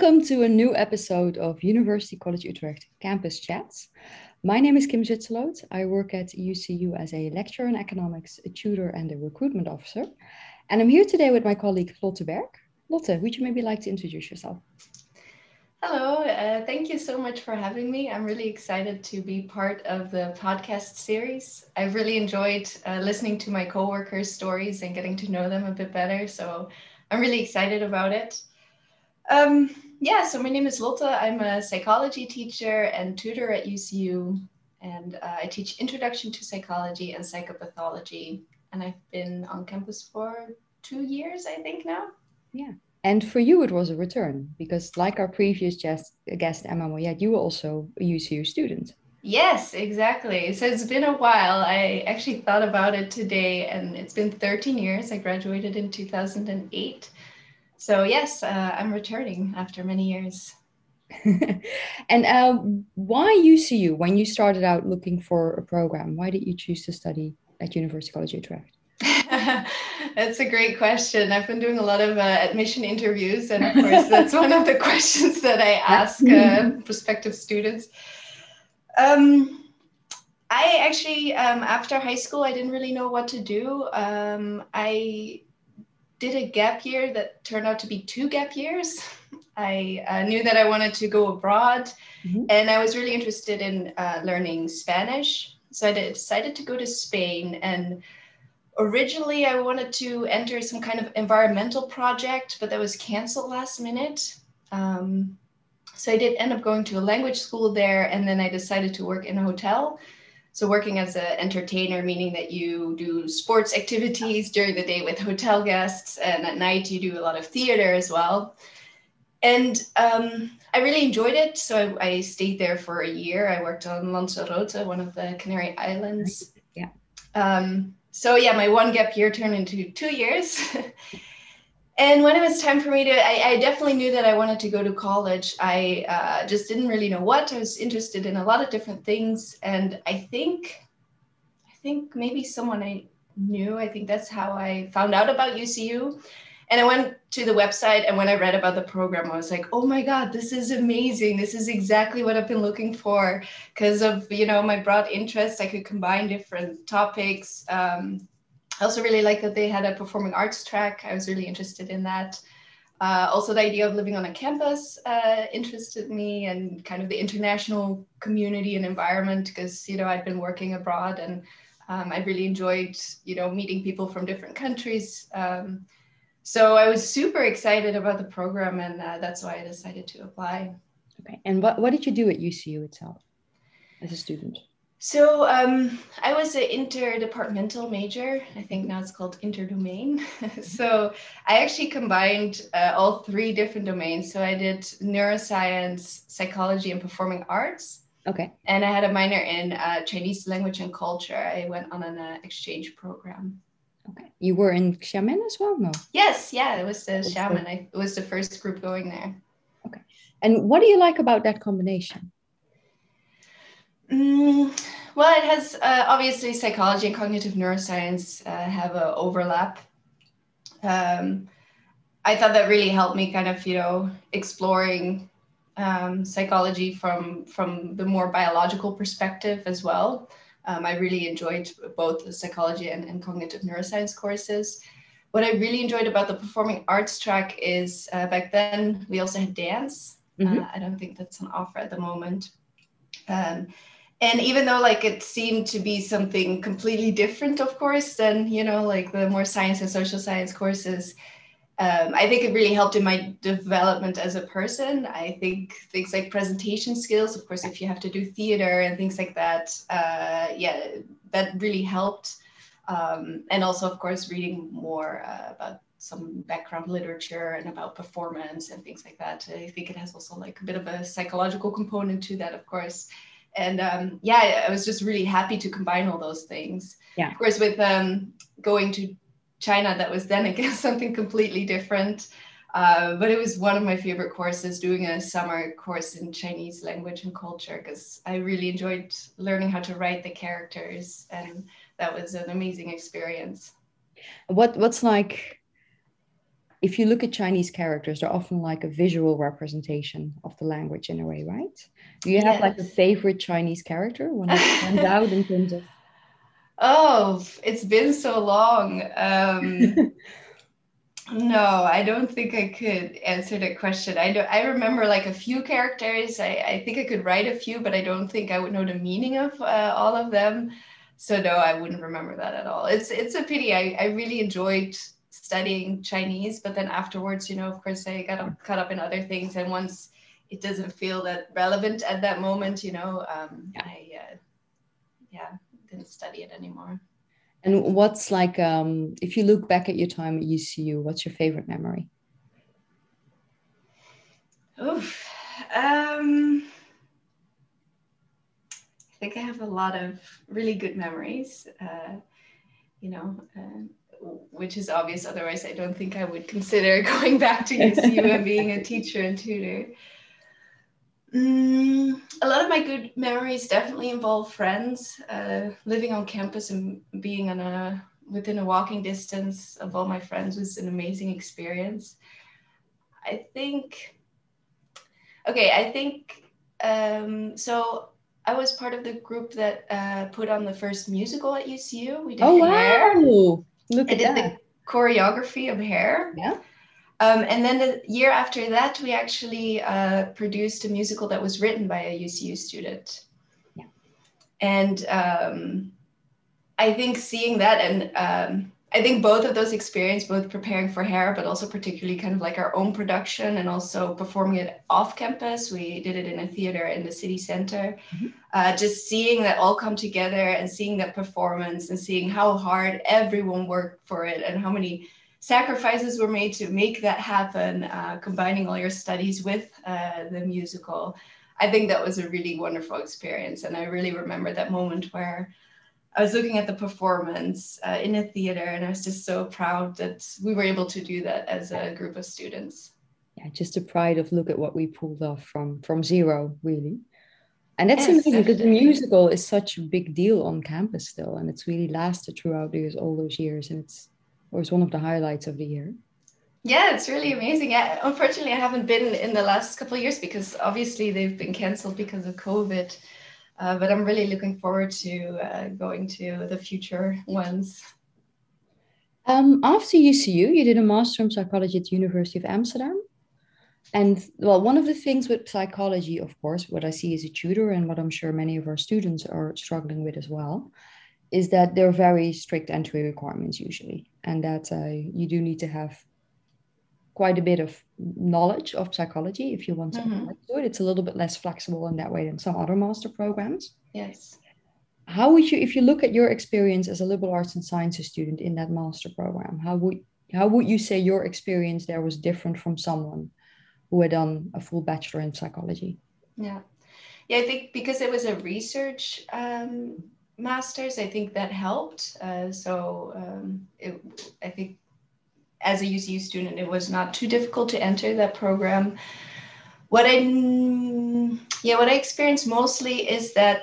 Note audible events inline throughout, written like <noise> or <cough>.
Welcome to a new episode of University College Utrecht Campus Chats. My name is Kim Zwitserloot. I work at UCU as a lecturer in economics, a tutor, and a recruitment officer. And I'm here today with my colleague Lotte Berg. Lotte, would you maybe like to introduce yourself? Hello, uh, thank you so much for having me. I'm really excited to be part of the podcast series. I've really enjoyed uh, listening to my coworkers' stories and getting to know them a bit better. So I'm really excited about it. Um, yeah, so my name is Lotte. I'm a psychology teacher and tutor at UCU, and uh, I teach introduction to psychology and psychopathology. And I've been on campus for two years, I think now. Yeah. And for you, it was a return because, like our previous guest, guest Emma Moyet, you were also a UCU student. Yes, exactly. So it's been a while. I actually thought about it today, and it's been 13 years. I graduated in 2008. So, yes, uh, I'm returning after many years. <laughs> and uh, why UCU when you started out looking for a program? Why did you choose to study at University College Utrecht? <laughs> that's a great question. I've been doing a lot of uh, admission interviews, and of course, <laughs> that's one of the questions that I ask uh, prospective students. Um, I actually, um, after high school, I didn't really know what to do. Um, I did a gap year that turned out to be two gap years. <laughs> I uh, knew that I wanted to go abroad, mm-hmm. and I was really interested in uh, learning Spanish. So I decided to go to Spain and originally I wanted to enter some kind of environmental project, but that was canceled last minute. Um, so I did end up going to a language school there, and then I decided to work in a hotel. So working as an entertainer, meaning that you do sports activities during the day with hotel guests, and at night you do a lot of theater as well. And um, I really enjoyed it. So I, I, stayed there for a year. I worked on Lanzarote, one of the Canary Islands. Yeah. Um, so yeah, my one gap year turned into two years. <laughs> and when it was time for me to, I, I, definitely knew that I wanted to go to college. I uh, just didn't really know what. I was interested in a lot of different things, and I think, I think maybe someone I knew. I think that's how I found out about UCU. And I went to the website, and when I read about the program, I was like, "Oh my God, this is amazing! This is exactly what I've been looking for." Because of you know my broad interest, I could combine different topics. Um, I also really like that they had a performing arts track. I was really interested in that. Uh, also, the idea of living on a campus uh, interested me, and kind of the international community and environment. Because you know I'd been working abroad, and um, I really enjoyed you know meeting people from different countries. Um, so I was super excited about the program, and uh, that's why I decided to apply. Okay. And what, what did you do at UCU itself as a student? So um, I was an interdepartmental major. I think now it's called interdomain. <laughs> so I actually combined uh, all three different domains. So I did neuroscience, psychology, and performing arts. Okay. And I had a minor in uh, Chinese language and culture. I went on an uh, exchange program. Okay. You were in Xiamen as well, no? Yes, yeah, it was the Xiamen. I, it was the first group going there. Okay. And what do you like about that combination? Mm, well, it has uh, obviously psychology and cognitive neuroscience uh, have an overlap. Um, I thought that really helped me kind of, you know, exploring um, psychology from from the more biological perspective as well. Um, I really enjoyed both the psychology and, and, cognitive neuroscience courses. What I really enjoyed about the performing arts track is uh, back then we also had dance. Mm-hmm. Uh, I don't think that's on offer at the moment. Um, and even though like it seemed to be something completely different, of course, than you know like the more science and social science courses, um, I think it really helped in my development as a person. I think things like presentation skills, of course, if you have to do theater and things like that, uh, yeah, that really helped. Um, and also, of course, reading more uh, about some background literature and about performance and things like that. I think it has also like a bit of a psychological component to that, of course. And um, yeah, I was just really happy to combine all those things. Yeah. Of course, with um, going to China that was then again <laughs> something completely different. Uh, but it was one of my favorite courses doing a summer course in Chinese language and culture because I really enjoyed learning how to write the characters and that was an amazing experience. What what's like if you look at Chinese characters, they're often like a visual representation of the language in a way, right? Do you have yes. like a favorite Chinese character when it stands <laughs> out in terms of? Oh, it's been so long. Um, <laughs> no, I don't think I could answer that question. I do, I remember like a few characters. I, I think I could write a few, but I don't think I would know the meaning of uh, all of them. So no, I wouldn't remember that at all. It's it's a pity. I, I really enjoyed studying Chinese, but then afterwards, you know, of course, I got caught up in other things. And once it doesn't feel that relevant at that moment, you know, um, yeah. I uh, yeah didn't study it anymore. And what's like, um, if you look back at your time at UCU, what's your favorite memory? Oof. Um, I think I have a lot of really good memories, uh, you know, uh, which is obvious. Otherwise, I don't think I would consider <laughs> going back to UCU and being a teacher and tutor. Mm, a lot of my good memories definitely involve friends. Uh, living on campus and being on a within a walking distance of all my friends was an amazing experience. I think. Okay, I think um, so. I was part of the group that uh, put on the first musical at UCU. We did oh hair. wow! Look I at did that. the choreography of hair. Yeah. Um, and then the year after that, we actually uh, produced a musical that was written by a UCU student. Yeah. And um, I think seeing that, and um, I think both of those experiences, both preparing for hair, but also particularly kind of like our own production and also performing it off campus. We did it in a theater in the city center. Mm-hmm. Uh, just seeing that all come together and seeing that performance and seeing how hard everyone worked for it and how many sacrifices were made to make that happen, uh, combining all your studies with uh, the musical. I think that was a really wonderful experience. And I really remember that moment where I was looking at the performance uh, in a theater and I was just so proud that we were able to do that as a group of students. Yeah, just a pride of look at what we pulled off from from zero, really. And that's yes, amazing because the musical is such a big deal on campus still, and it's really lasted throughout these all those years, and it's or is one of the highlights of the year? Yeah, it's really amazing. Yeah, unfortunately, I haven't been in the last couple of years because obviously they've been cancelled because of COVID. Uh, but I'm really looking forward to uh, going to the future ones. Um, after UCU, you did a master in psychology at the University of Amsterdam. And well, one of the things with psychology, of course, what I see as a tutor and what I'm sure many of our students are struggling with as well, is that there are very strict entry requirements usually, and that uh, you do need to have quite a bit of knowledge of psychology if you want to mm-hmm. do it. It's a little bit less flexible in that way than some other master programs. Yes. How would you, if you look at your experience as a liberal arts and sciences student in that master program, how would how would you say your experience there was different from someone who had done a full bachelor in psychology? Yeah, yeah, I think because it was a research um, masters, I think that helped. Uh, so um, it, I think as a UCU student, it was not too difficult to enter that program. What I, yeah, what I experienced mostly is that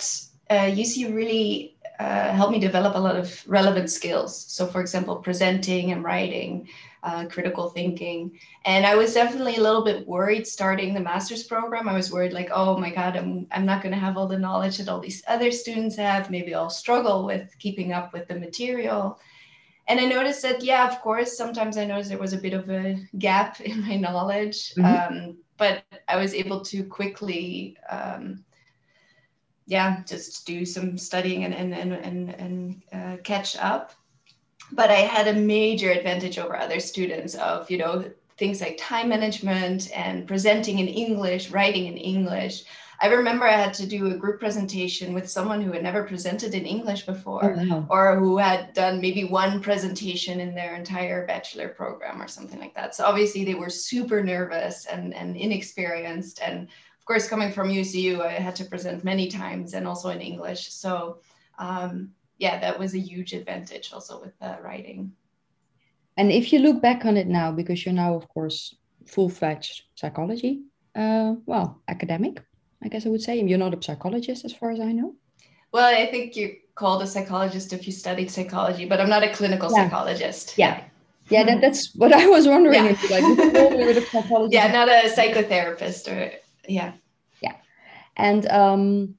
uh, UCU really uh, helped me develop a lot of relevant skills. So, for example, presenting and writing, uh, critical thinking. And I was definitely a little bit worried starting the master's program. I was worried, like, oh my God, I'm, I'm not going to have all the knowledge that all these other students have. Maybe I'll struggle with keeping up with the material. And I noticed that, yeah, of course, sometimes I noticed there was a bit of a gap <laughs> in my knowledge. Mm-hmm. Um, but I was able to quickly, um, yeah, just do some studying and, and, and, and, and uh, catch up but I had a major advantage over other students of, you know, things like time management and presenting in English, writing in English. I remember I had to do a group presentation with someone who had never presented in English before, oh, wow. or who had done maybe one presentation in their entire bachelor program or something like that. So obviously they were super nervous and, and inexperienced. And of course, coming from UCU, I had to present many times and also in English. So um, yeah, that was a huge advantage also with the writing. And if you look back on it now, because you're now, of course, full fledged psychology, uh, well, academic, I guess I would say. You're not a psychologist, as far as I know. Well, I think you're called a psychologist if you studied psychology, but I'm not a clinical yeah. psychologist. Yeah. Yeah, that, that's what I was wondering. Yeah. like, <laughs> yeah, not a psychotherapist or yeah. Yeah. And um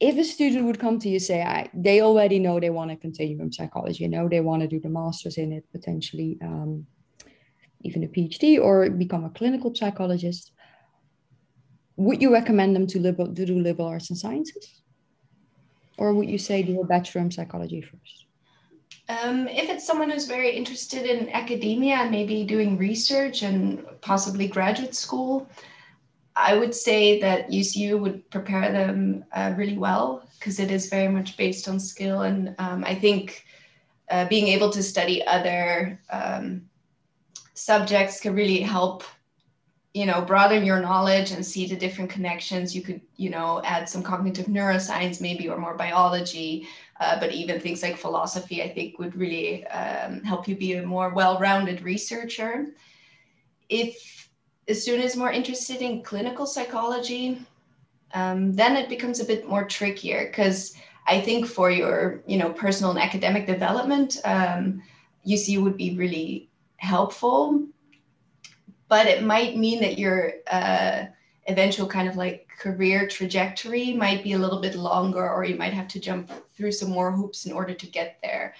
if a student would come to you say I, they already know they want to continue in psychology you know they want to do the masters in it potentially um, even a phd or become a clinical psychologist would you recommend them to, liberal, to do liberal arts and sciences or would you say do a bachelor in psychology first um, if it's someone who's very interested in academia and maybe doing research and possibly graduate school I would say that UCU would prepare them uh, really well because it is very much based on skill. And um, I think uh, being able to study other um, subjects can really help, you know, broaden your knowledge and see the different connections. You could, you know, add some cognitive neuroscience maybe or more biology. Uh, but even things like philosophy, I think, would really um, help you be a more well-rounded researcher. If a student is more interested in clinical psychology, um, then it becomes a bit more trickier because I think for your you know personal and academic development, um, UC would be really helpful, but it might mean that your uh, eventual kind of like career trajectory might be a little bit longer, or you might have to jump through some more hoops in order to get there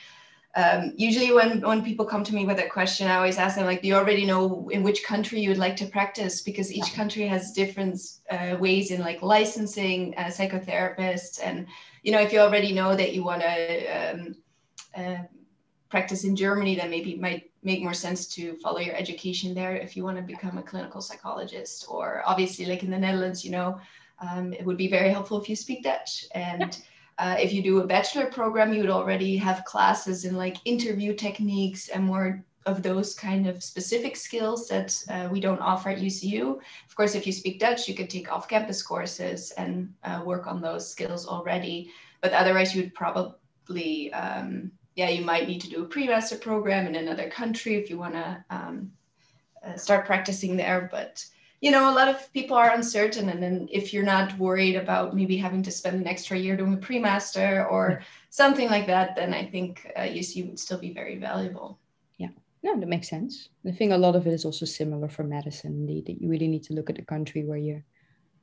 um, usually when, when people come to me with a question, I always ask them like, do you already know in which country you would like to practice? Because each country has different uh, ways in like licensing uh, psychotherapists. And, you know, if you already know that you want to um, uh, practice in Germany, then maybe it might make more sense to follow your education there if you want to become a clinical psychologist. Or obviously like in the Netherlands, you know, um, it would be very helpful if you speak Dutch. And uh, if you do a bachelor program, you would already have classes in like interview techniques and more of those kind of specific skills that uh, we don't offer at UCU. Of course, if you speak Dutch, you could take off-campus courses and uh, work on those skills already. But otherwise, you would probably, um, yeah, you might need to do a pre-master program in another country if you want to um, uh, start practicing there. But you know, a lot of people are uncertain. And then if you're not worried about maybe having to spend an extra year doing a pre-master or something like that, then I think uh, UC would still be very valuable. Yeah, no, that makes sense. I think a lot of it is also similar for medicine, indeed, that you really need to look at the country where you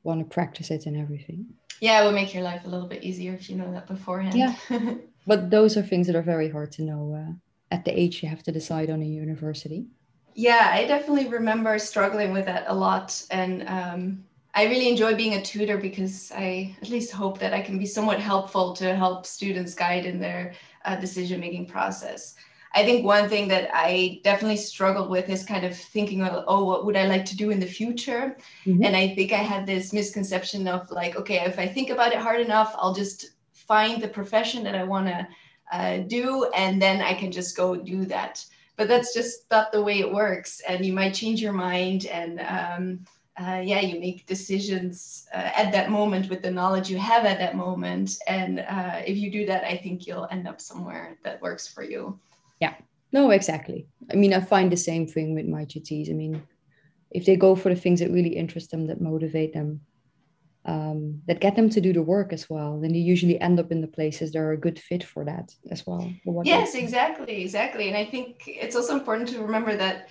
want to practice it and everything. Yeah, it will make your life a little bit easier if you know that beforehand. Yeah, <laughs> but those are things that are very hard to know uh, at the age you have to decide on a university yeah, I definitely remember struggling with that a lot. And um, I really enjoy being a tutor because I at least hope that I can be somewhat helpful to help students guide in their uh, decision making process. I think one thing that I definitely struggled with is kind of thinking of, oh, what would I like to do in the future? Mm-hmm. And I think I had this misconception of like, okay, if I think about it hard enough, I'll just find the profession that I want to uh, do, and then I can just go do that but that's just not the way it works. And you might change your mind and um, uh, yeah you make decisions uh, at that moment with the knowledge you have at that moment. And uh, if you do that i think you'll end up somewhere that works for you. Yeah. No exactly. I mean i find the same thing with my gts i mean if they go for the things that really interest them that motivate them um, that get them to do the work as well, then you usually end up in the places that are a good fit for that as well. Yes, exactly, exactly. And I think it's also important to remember that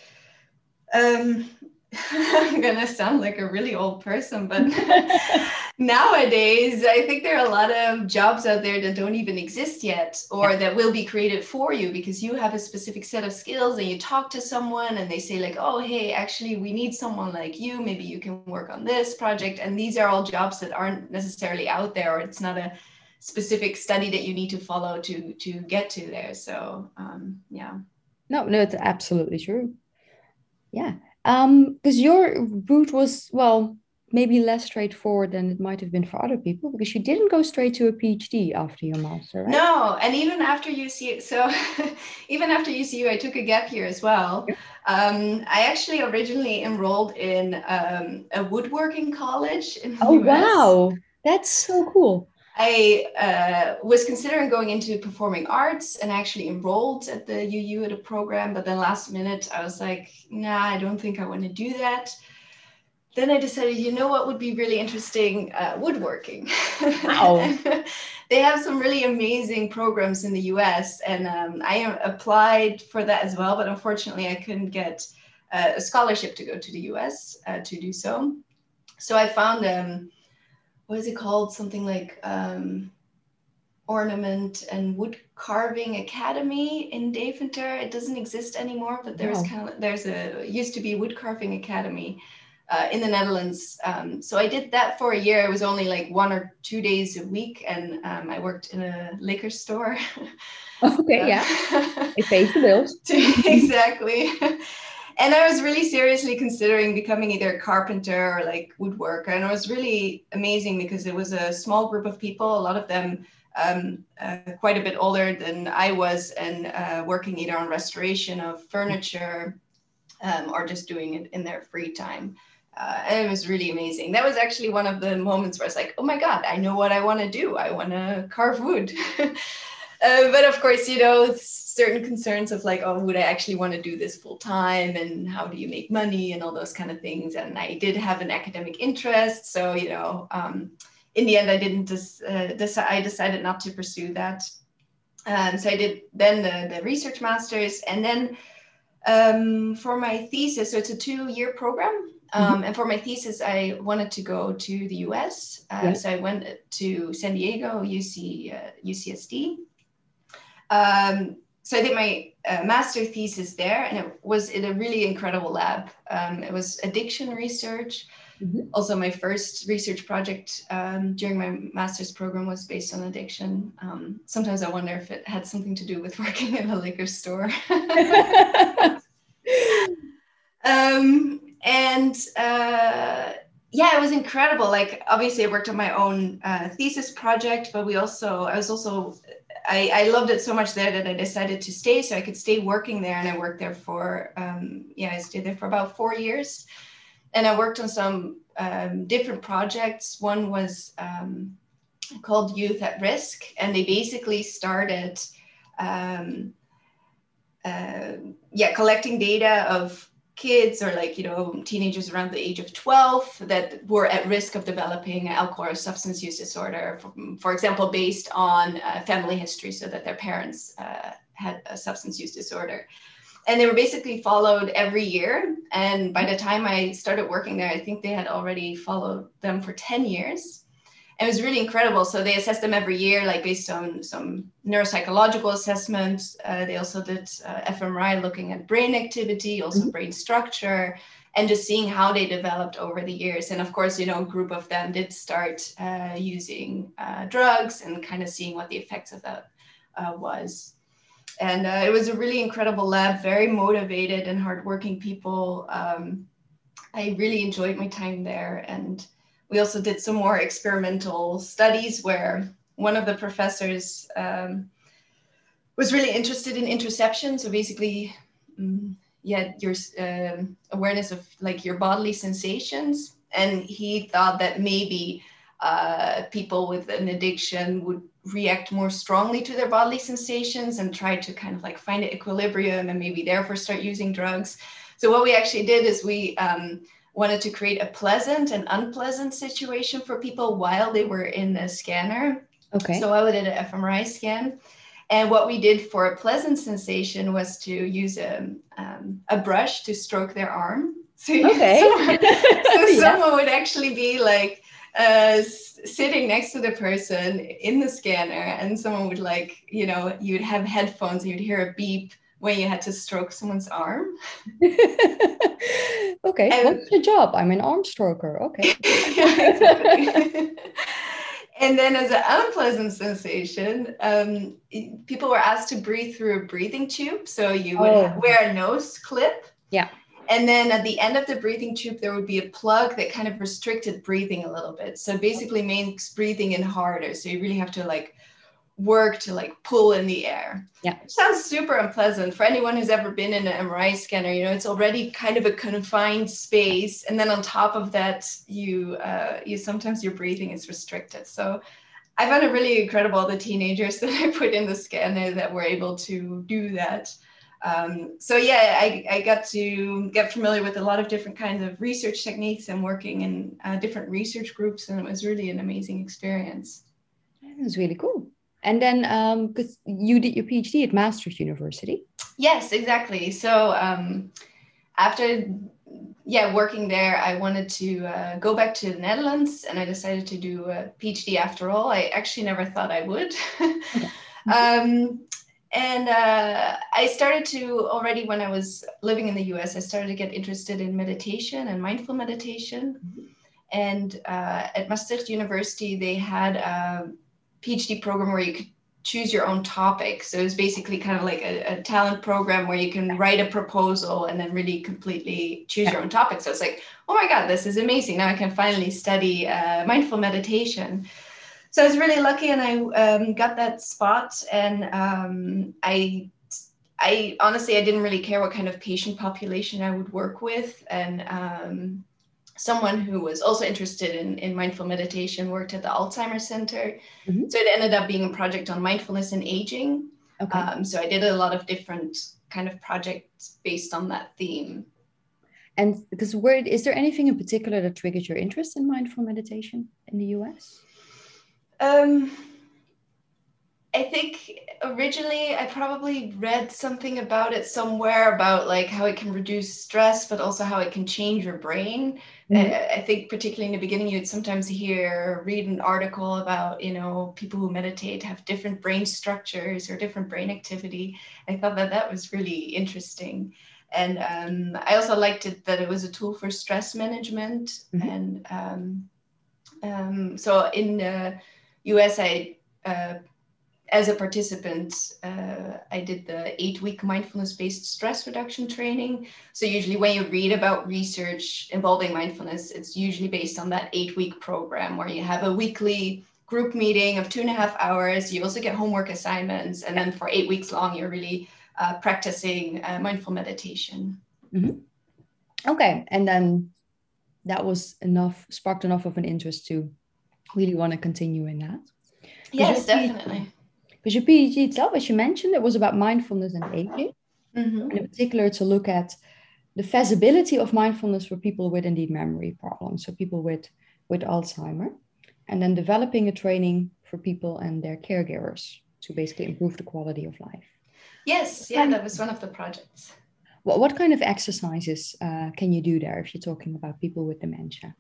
um, <laughs> I'm gonna sound like a really old person, but <laughs> nowadays I think there are a lot of jobs out there that don't even exist yet or yeah. that will be created for you because you have a specific set of skills and you talk to someone and they say like, oh hey, actually we need someone like you. Maybe you can work on this project. And these are all jobs that aren't necessarily out there or it's not a specific study that you need to follow to to get to there. So um, yeah. No, no, it's absolutely true. Yeah um because your route was well maybe less straightforward than it might have been for other people because you didn't go straight to a phd after your master right? no and even after ucu so <laughs> even after ucu i took a gap year as well um, i actually originally enrolled in um, a woodworking college in oh US. wow that's so cool I uh, was considering going into performing arts and actually enrolled at the UU at a program, but then last minute I was like, nah, I don't think I want to do that. Then I decided, you know what would be really interesting? Uh, woodworking. Wow. <laughs> they have some really amazing programs in the US, and um, I applied for that as well, but unfortunately, I couldn't get uh, a scholarship to go to the US uh, to do so. So I found um, what is it called? Something like um, Ornament and Wood Carving Academy in Deventer. It doesn't exist anymore, but there's wow. kind of there's a used to be Wood Carving Academy uh, in the Netherlands. Um, so I did that for a year. It was only like one or two days a week, and um, I worked in a liquor store. <laughs> okay, yeah, <laughs> it pays the bills. <laughs> exactly. and I was really seriously considering becoming either a carpenter or like woodworker, and it was really amazing because it was a small group of people. A lot of them. Um, uh, quite a bit older than I was, and uh, working either on restoration of furniture um, or just doing it in their free time uh, and it was really amazing. That was actually one of the moments where I was like, oh my God, I know what I want to do. I want to carve wood. <laughs> uh, but of course, you know, certain concerns of like, oh, would I actually want to do this full time? And how do you make money and all those kind of things? And I did have an academic interest. So, you know, um, in the end, I didn't just uh, decide, I decided not to pursue that. Um, so I did then the, the research master's and then um, for my thesis, so it's a two year program. Mm-hmm. Um, and for my thesis, I wanted to go to the US. Uh, yes. So I went to San Diego, UC, uh, UCSD. Um, so I did my uh, master thesis there, and it was in a really incredible lab. Um, it was addiction research. Mm-hmm. Also, my first research project um, during my master's program was based on addiction. Um, sometimes I wonder if it had something to do with <laughs> working in a liquor store. <laughs> <laughs> and uh, yeah, it was incredible. Like obviously, I worked on my own uh, thesis project, but we also I was also I, I loved it so much there that I decided to stay so I could stay working there, and I worked there for um, yeah I stayed there for about four years, and I worked on some um, different projects. One was um, called Youth at Risk, and they basically started. Um, uh, yeah, collecting data of kids or like you know teenagers around the age of 12 that were at risk of developing alcohol or substance use disorder for, for example based on uh, family history so that their parents uh, had a substance use disorder. And they were basically followed every year. And by the time i started working there i think they had already followed them for 10 years it was really incredible. So they assessed them every year, like based on some neuropsychological assessments. Uh, they also did uh, fMRI looking at brain activity, also mm-hmm. brain structure, and just seeing how they developed over the years. And of course, you know, a group of them did start uh, using uh, drugs and kind of seeing what the effects of that uh, was. And uh, it was a really incredible lab, very motivated and hardworking people. Um, I really enjoyed my time there and we also did some more experimental studies where one of the professors um, was really interested in interoception. So basically, um, yeah, your awareness of like your bodily sensations. And he thought that maybe uh, people with an addiction would react more strongly to their bodily sensations and try to kind of like find an equilibrium and maybe therefore start using drugs. So what we actually did is we um, wanted to create a pleasant and unpleasant situation for people while they were in the scanner. Okay. So I did an fMRI scan. And what we did for a pleasant sensation was to use a, um, a brush to stroke their arm. <laughs> So, okay. someone, so <laughs> yeah. someone would actually be like uh, sitting next to the person in the scanner, and someone would like, you know, you'd have headphones and you'd hear a beep when you had to stroke someone's arm. <laughs> okay, and, what's your job? I'm an arm stroker. Okay. <laughs> <laughs> and then, as an unpleasant sensation, um, people were asked to breathe through a breathing tube. So you would oh. wear a nose clip. Yeah. And then at the end of the breathing tube, there would be a plug that kind of restricted breathing a little bit. So basically makes breathing in harder. So you really have to like work to like pull in the air. Yeah. It sounds super unpleasant for anyone who's ever been in an MRI scanner. You know, it's already kind of a confined space. And then on top of that, you uh, you sometimes your breathing is restricted. So I found it really incredible the teenagers <laughs> that I put in the scanner that were able to do that. Um, so yeah, I, I got to get familiar with a lot of different kinds of research techniques and working in uh, different research groups, and it was really an amazing experience. It was really cool. And then, because um, you did your PhD at Maastricht University. Yes, exactly. So um, after yeah working there, I wanted to uh, go back to the Netherlands, and I decided to do a PhD. After all, I actually never thought I would. <laughs> um, and uh, I started to already when I was living in the US, I started to get interested in meditation and mindful meditation. Mm-hmm. And uh, at Maastricht University, they had a PhD program where you could choose your own topic. So it was basically kind of like a, a talent program where you can write a proposal and then really completely choose your own topic. So it's like, oh my God, this is amazing. Now I can finally study uh, mindful meditation so I was really lucky, and I um, got that spot. And um, I, I honestly, I didn't really care what kind of patient population I would work with, and um, someone who was also interested in, in mindful meditation worked at the Alzheimer's Center. Mm-hmm. So it ended up being a project on mindfulness and aging. Okay. Um, so I did a lot of different kind of projects based on that theme. And because where is there anything in particular that triggered your interest in mindful meditation in the US? Um, I think originally I probably read something about it somewhere about like how it can reduce stress, but also how it can change your brain. Mm-hmm. I, I, think particularly in the beginning, you'd sometimes hear read an article about you know people who meditate have different brain structures or different brain activity. I thought that that was really interesting, and um, I also liked it that it was a tool for stress management. Mm-hmm. And um, um, so in the US, I uh, as a participant, uh, I did the eight week mindfulness based stress reduction training. So, usually, when you read about research involving mindfulness, it's usually based on that eight week program where you have a weekly group meeting of two and a half hours. You also get homework assignments. And then for eight weeks long, you're really uh, practicing uh, mindful meditation. Mm-hmm. Okay. And then that was enough, sparked enough of an interest to really want to continue in that. Yes, definitely. Because your PhD itself, as you mentioned, it was about mindfulness and aging. Mm-hmm. And in particular, to look at the feasibility of mindfulness for people with indeed memory problems, so people with, with Alzheimer, and then developing a training for people and their caregivers to basically improve the quality of life. Yes, yeah, that was one of the projects. What, what kind of exercises uh, can you do there if you're talking about people with dementia?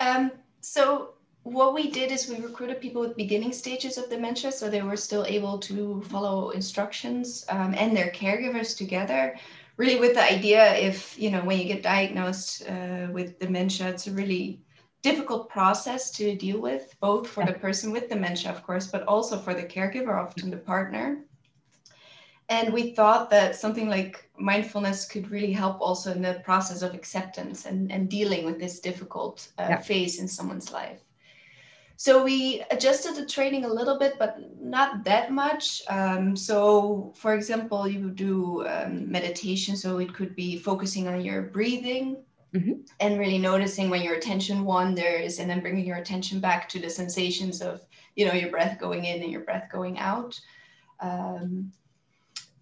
Um, so what we did is we recruited people with beginning stages of dementia, so they were still able to follow instructions um, and their caregivers together. Really, with the idea, if you know, when you get diagnosed uh, with dementia, it's a really difficult process to deal with, both for the person with dementia, of course, but also for the caregiver, often the partner. And we thought that something like mindfulness could really help also in the process of acceptance and, and dealing with this difficult uh, yeah. phase in someone's life. So we adjusted the training a little bit, but not that much. Um, so, for example, you do um, meditation, so it could be focusing on your breathing mm-hmm. and really noticing when your attention wanders, and then bringing your attention back to the sensations of, you know, your breath going in and your breath going out. Um,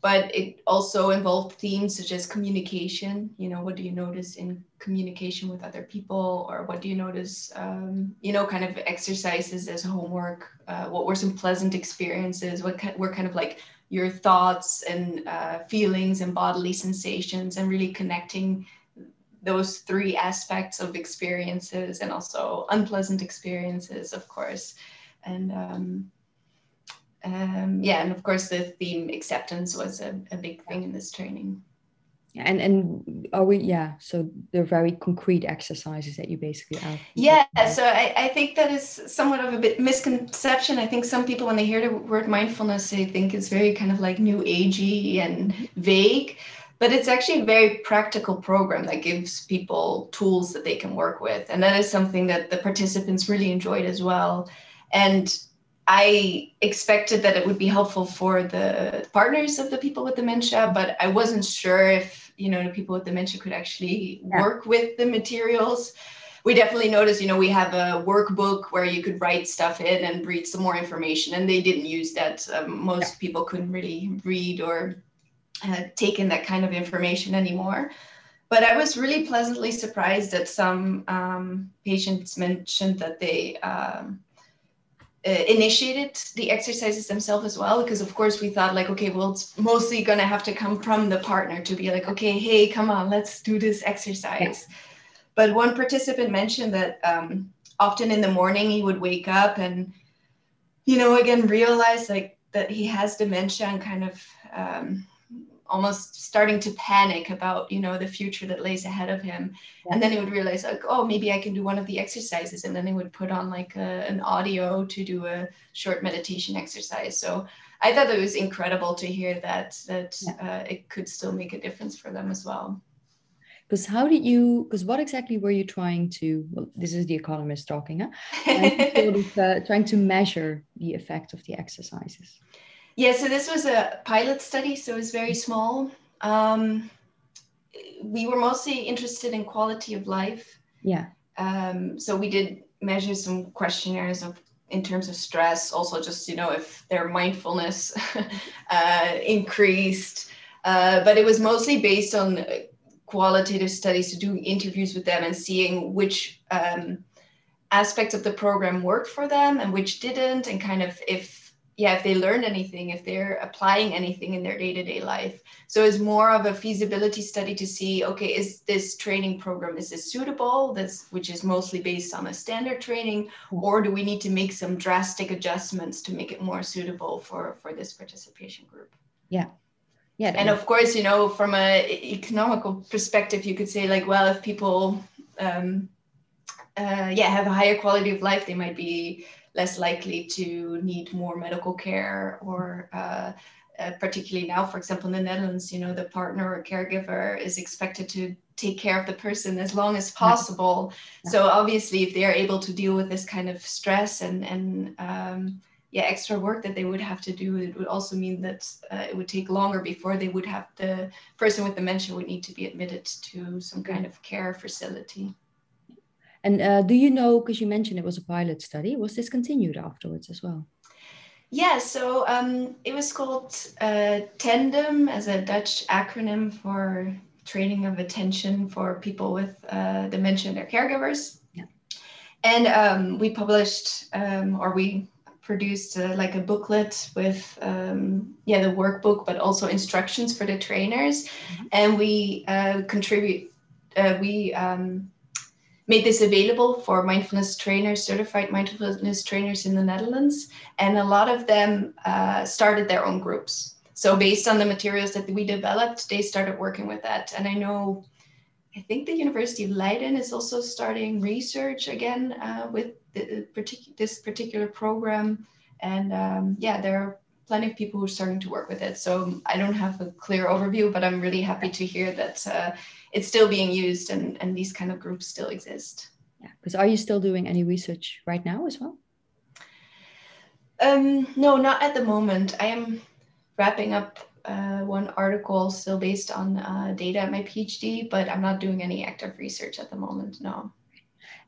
but it also involved themes such as communication you know what do you notice in communication with other people? Or what do you notice um, you know kind of exercises as homework? Uh, what were some pleasant experiences? What were kind of like your thoughts and uh, feelings and bodily sensations? And really connecting those three aspects of experiences and also unpleasant experiences of course. And um, um, yeah, and of course the theme acceptance was a, a big thing in this training. Yeah, and and are we yeah? So they're very concrete exercises that you basically have. Yeah, so I, I think that is somewhat of a bit misconception. I think some people when they hear the word mindfulness, they think it's very kind of like new agey and vague but it's actually a very practical program that gives people tools that they can work with and that is something that the participants really enjoyed as well and I expected that it would be helpful for the partners of the people with dementia, but I wasn't sure if you know the people with dementia could actually yeah. work with the materials. We definitely noticed, you know, we have a workbook where you could write stuff in and read some more information, and they didn't use that. Um, most yeah. people couldn't really read or uh, take in that kind of information anymore. But I was really pleasantly surprised that some um, patients mentioned that they um, uh, initiated the exercises themselves as well because of course we thought like okay well it's mostly going to have to come from the partner to be like okay hey come on let's do this exercise. But one participant mentioned that um, often in the morning he would wake up and you know again realize like that he has dementia and kind of um, almost starting to panic about you know the future that lays ahead of him yeah. and then he would realize like oh maybe i can do one of the exercises and then he would put on like a, an audio to do a short meditation exercise so i thought it was incredible to hear that that yeah. uh, it could still make a difference for them as well because how did you because what exactly were you trying to well this is the economist talking huh? <laughs> uh, trying to measure the effect of the exercises yeah, so this was a pilot study, so it was very small. Um, we were mostly interested in quality of life. Yeah. Um, so we did measure some questionnaires of in terms of stress, also just you know if their mindfulness <laughs> uh, increased. Uh, but it was mostly based on qualitative studies to do interviews with them and seeing which um, aspects of the program worked for them and which didn't, and kind of if yeah, if they learned anything, if they're applying anything in their day to day life. So it's more of a feasibility study to see, okay, is this training program, is this suitable? This, which is mostly based on a standard training, or do we need to make some drastic adjustments to make it more suitable for, for this participation group? Yeah. Yeah. And of course, you know, from a economical perspective, you could say like, well, if people, um, uh, yeah, have a higher quality of life, they might be less likely to need more medical care or uh, uh, particularly now, for example, in the Netherlands, you know, the partner or caregiver is expected to take care of the person as long as possible. Yeah. So obviously, if they are able to deal with this kind of stress and and um, yeah, extra work that they would have to do, it would also mean that uh, it would take longer before they would have the person with dementia would need to be admitted to some kind of care facility. And uh, do you know, because you mentioned it was a pilot study, was this continued afterwards as well? Yeah, so um, it was called uh, TANDEM as a Dutch acronym for training of attention for people with uh, dementia and their caregivers. Yeah. And um, we published, um, or we produced uh, like a booklet with, um, yeah, the workbook, but also instructions for the trainers. Mm-hmm. And we uh, contribute, uh, we um, made this available for mindfulness trainers, certified mindfulness trainers in the Netherlands. And a lot of them uh, started their own groups. So, based on the materials that we developed, they started working with that. And I know, I think the University of Leiden is also starting research again uh, with the, partic- this particular program. And um, yeah, there are plenty of people who are starting to work with it. So, I don't have a clear overview, but I'm really happy to hear that. Uh, it's still being used and, and these kind of groups still exist. Yeah, because are you still doing any research right now as well? Um, no, not at the moment. I am wrapping up uh, one article still based on uh, data at my PhD, but I'm not doing any active research at the moment, no.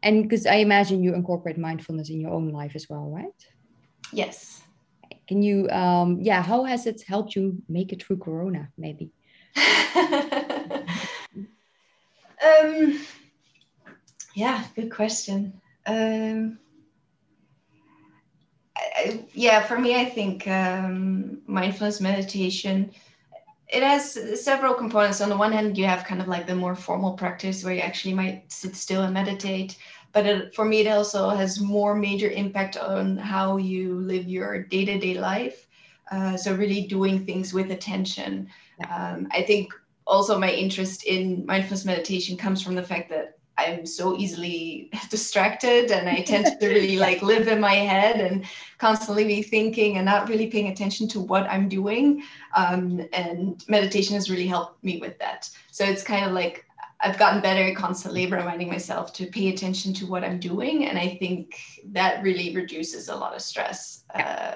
And because I imagine you incorporate mindfulness in your own life as well, right? Yes. Can you, um, yeah, how has it helped you make it through Corona, maybe? <laughs> Um, yeah, good question. Um, I, yeah, for me, I think um, mindfulness meditation. It has several components. On the one hand, you have kind of like the more formal practice where you actually might sit still and meditate. But it, for me, it also has more major impact on how you live your day to day life. Uh, so, really doing things with attention. Um, I think also my interest in mindfulness meditation comes from the fact that I'm so easily <laughs> distracted and I tend to really <laughs> like live in my head and constantly be thinking and not really paying attention to what I'm doing. Um, and meditation has really helped me with that. So it's kind of like I've gotten better at constantly reminding myself to pay attention to what I'm doing. And I think that really reduces a lot of stress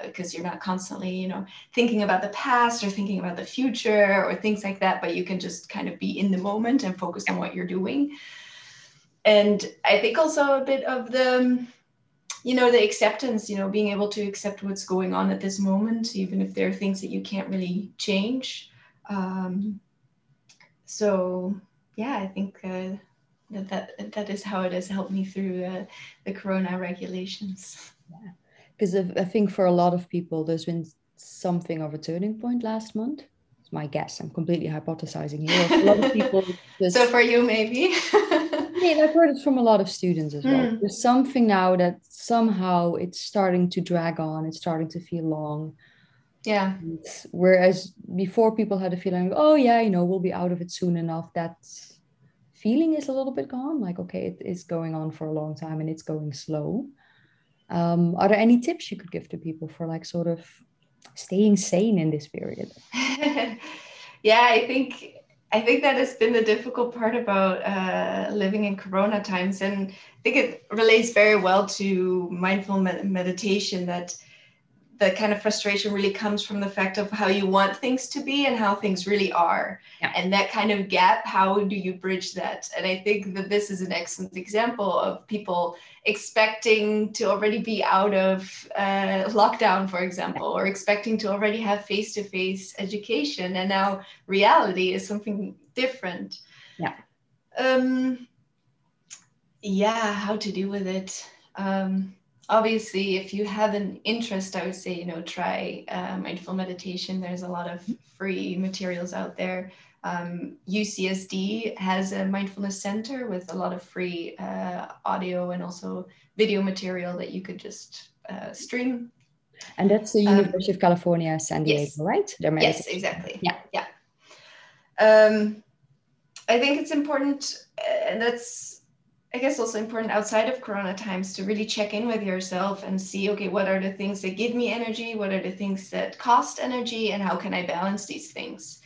because uh, you're not constantly, you know, thinking about the past or thinking about the future or things like that, but you can just kind of be in the moment and focus on what you're doing. And I think also a bit of the, you know, the acceptance, you know, being able to accept what's going on at this moment, even if there are things that you can't really change. Um, so yeah, I think uh, that, that that is how it has helped me through uh, the Corona regulations. Yeah, because I think for a lot of people, there's been something of a turning point last month. It's my guess. I'm completely hypothesizing here. A lot of <laughs> people. Just, so for you, maybe. <laughs> yeah, I've heard it from a lot of students as well. Mm. There's something now that somehow it's starting to drag on. It's starting to feel long. Yeah. And whereas before people had a feeling, oh yeah, you know, we'll be out of it soon enough. That feeling is a little bit gone. Like, okay, it is going on for a long time and it's going slow. Um, are there any tips you could give to people for like sort of staying sane in this period? <laughs> yeah, I think I think that has been the difficult part about uh, living in Corona times, and I think it relates very well to mindful med- meditation. That the kind of frustration really comes from the fact of how you want things to be and how things really are. Yeah. And that kind of gap, how do you bridge that? And I think that this is an excellent example of people expecting to already be out of uh, lockdown, for example, or expecting to already have face to face education. And now reality is something different. Yeah. Um, yeah, how to deal with it. Um, obviously if you have an interest i would say you know try uh, mindful meditation. There's a lot of free materials out there. Um, ucsd has a mindfulness center with a lot of free uh, audio and also video material that you could just uh, stream. And that's the um, university um, of california san diego yes. right? Yes exactly. Yeah. Yeah. Um, i think it's important uh, and that's I guess also important outside of Corona times to really check in with yourself and see, okay, what are the things that give me energy? What are the things that cost energy? And how can I balance these things?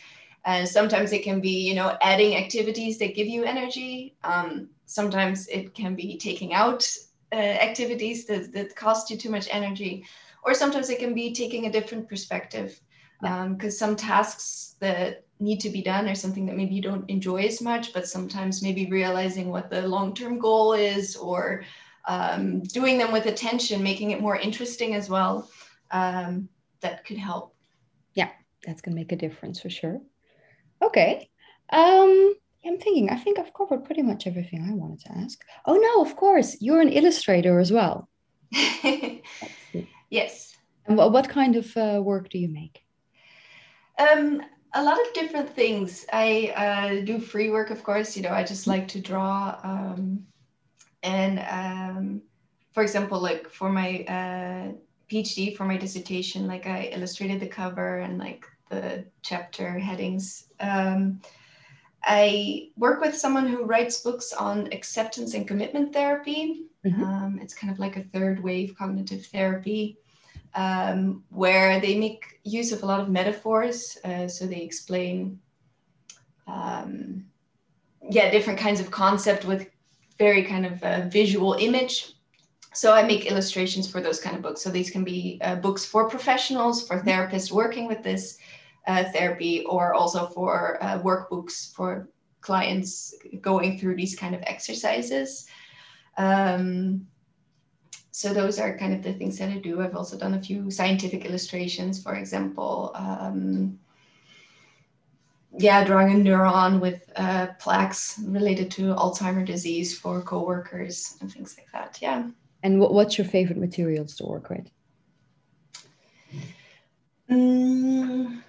And sometimes it can be, you know, adding activities that give you energy. Um, sometimes it can be taking out uh, activities that, that cost you too much energy. Or sometimes it can be taking a different perspective. Because yeah. um, some tasks that need to be done or something that maybe you don't enjoy as much, but sometimes maybe realizing what the long term goal is or um, doing them with attention, making it more interesting as well, um, that could help. Yeah, that's going to make a difference for sure. Okay. Um, I'm thinking, I think I've covered pretty much everything I wanted to ask. Oh, no, of course, you're an illustrator as well. <laughs> yes. And what, what kind of uh, work do you make? Um, a lot of different things. I uh, do free work, of course. You know, I just like to draw. Um, and um, for example, like for my uh, PhD, for my dissertation, like I illustrated the cover and like the chapter headings. Um, I work with someone who writes books on acceptance and commitment therapy. Mm-hmm. Um, it's kind of like a third wave cognitive therapy um, where they make use of a lot of metaphors. Uh, so they explain, um, yeah, different kinds of concept with very kind of visual image. So I make illustrations for those kind of books. So these can be uh, books for professionals, for therapists working with this uh, therapy, or also for uh, workbooks for clients going through these kind of exercises. Um, so those are kind of the things that I do. I've also done a few scientific illustrations, for example. Um, yeah, drawing a neuron with uh, plaques related to Alzheimer disease for coworkers and things like that. Yeah. And what, what's your favorite materials to work with? Mm,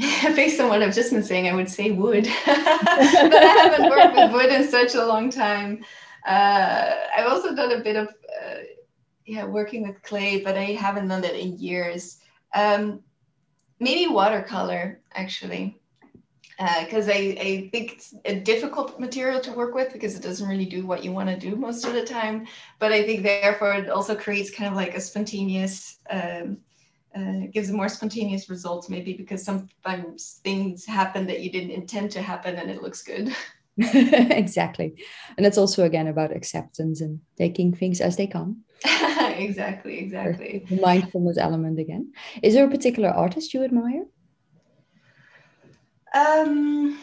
<laughs> based on what I've just been saying, I would say wood, <laughs> but I haven't worked with wood in such a long time. Uh, I've also done a bit of uh, yeah working with clay, but I haven't done that in years. Um, maybe watercolor actually, because uh, I, I think it's a difficult material to work with because it doesn't really do what you want to do most of the time. But I think therefore it also creates kind of like a spontaneous. Um, uh, gives a more spontaneous results maybe because sometimes things happen that you didn't intend to happen and it looks good <laughs> <laughs> exactly. And it's also again about acceptance and taking things as they come. <laughs> exactly, exactly. The mindfulness element again. Is there a particular artist you admire? Um,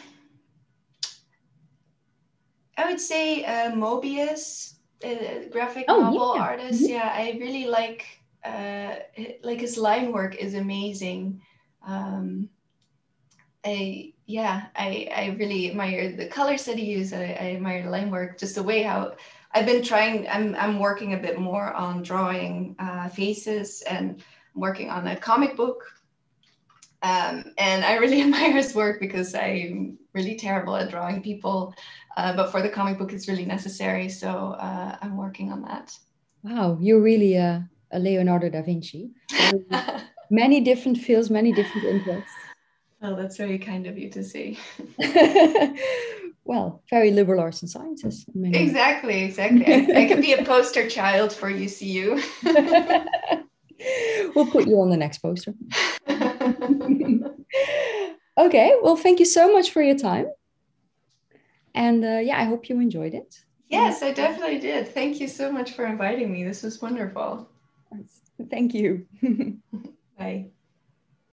I would say uh, Moebius, a graphic oh, novel yeah. artist. Mm-hmm. Yeah, I really like uh, like his line work is amazing. Um, I yeah, I, I really admire the colors that he used. I, I admire the line work, just the way how I've been trying. I'm I'm working a bit more on drawing uh, faces and working on a comic book. Um, and I really <laughs> admire his work because I'm really terrible at drawing people. Uh, but for the comic book, it's really necessary. So uh, I'm working on that. Wow, you're really a, a Leonardo da Vinci. <laughs> many different fields, many different interests. Oh, that's very kind of you to say. <laughs> well, very liberal arts and sciences. Exactly, exactly. I, I could be a poster child for UCU. <laughs> we'll put you on the next poster. <laughs> okay, well, thank you so much for your time. And uh, yeah, I hope you enjoyed it. Yes, I definitely did. Thank you so much for inviting me. This was wonderful. Thank you. Bye.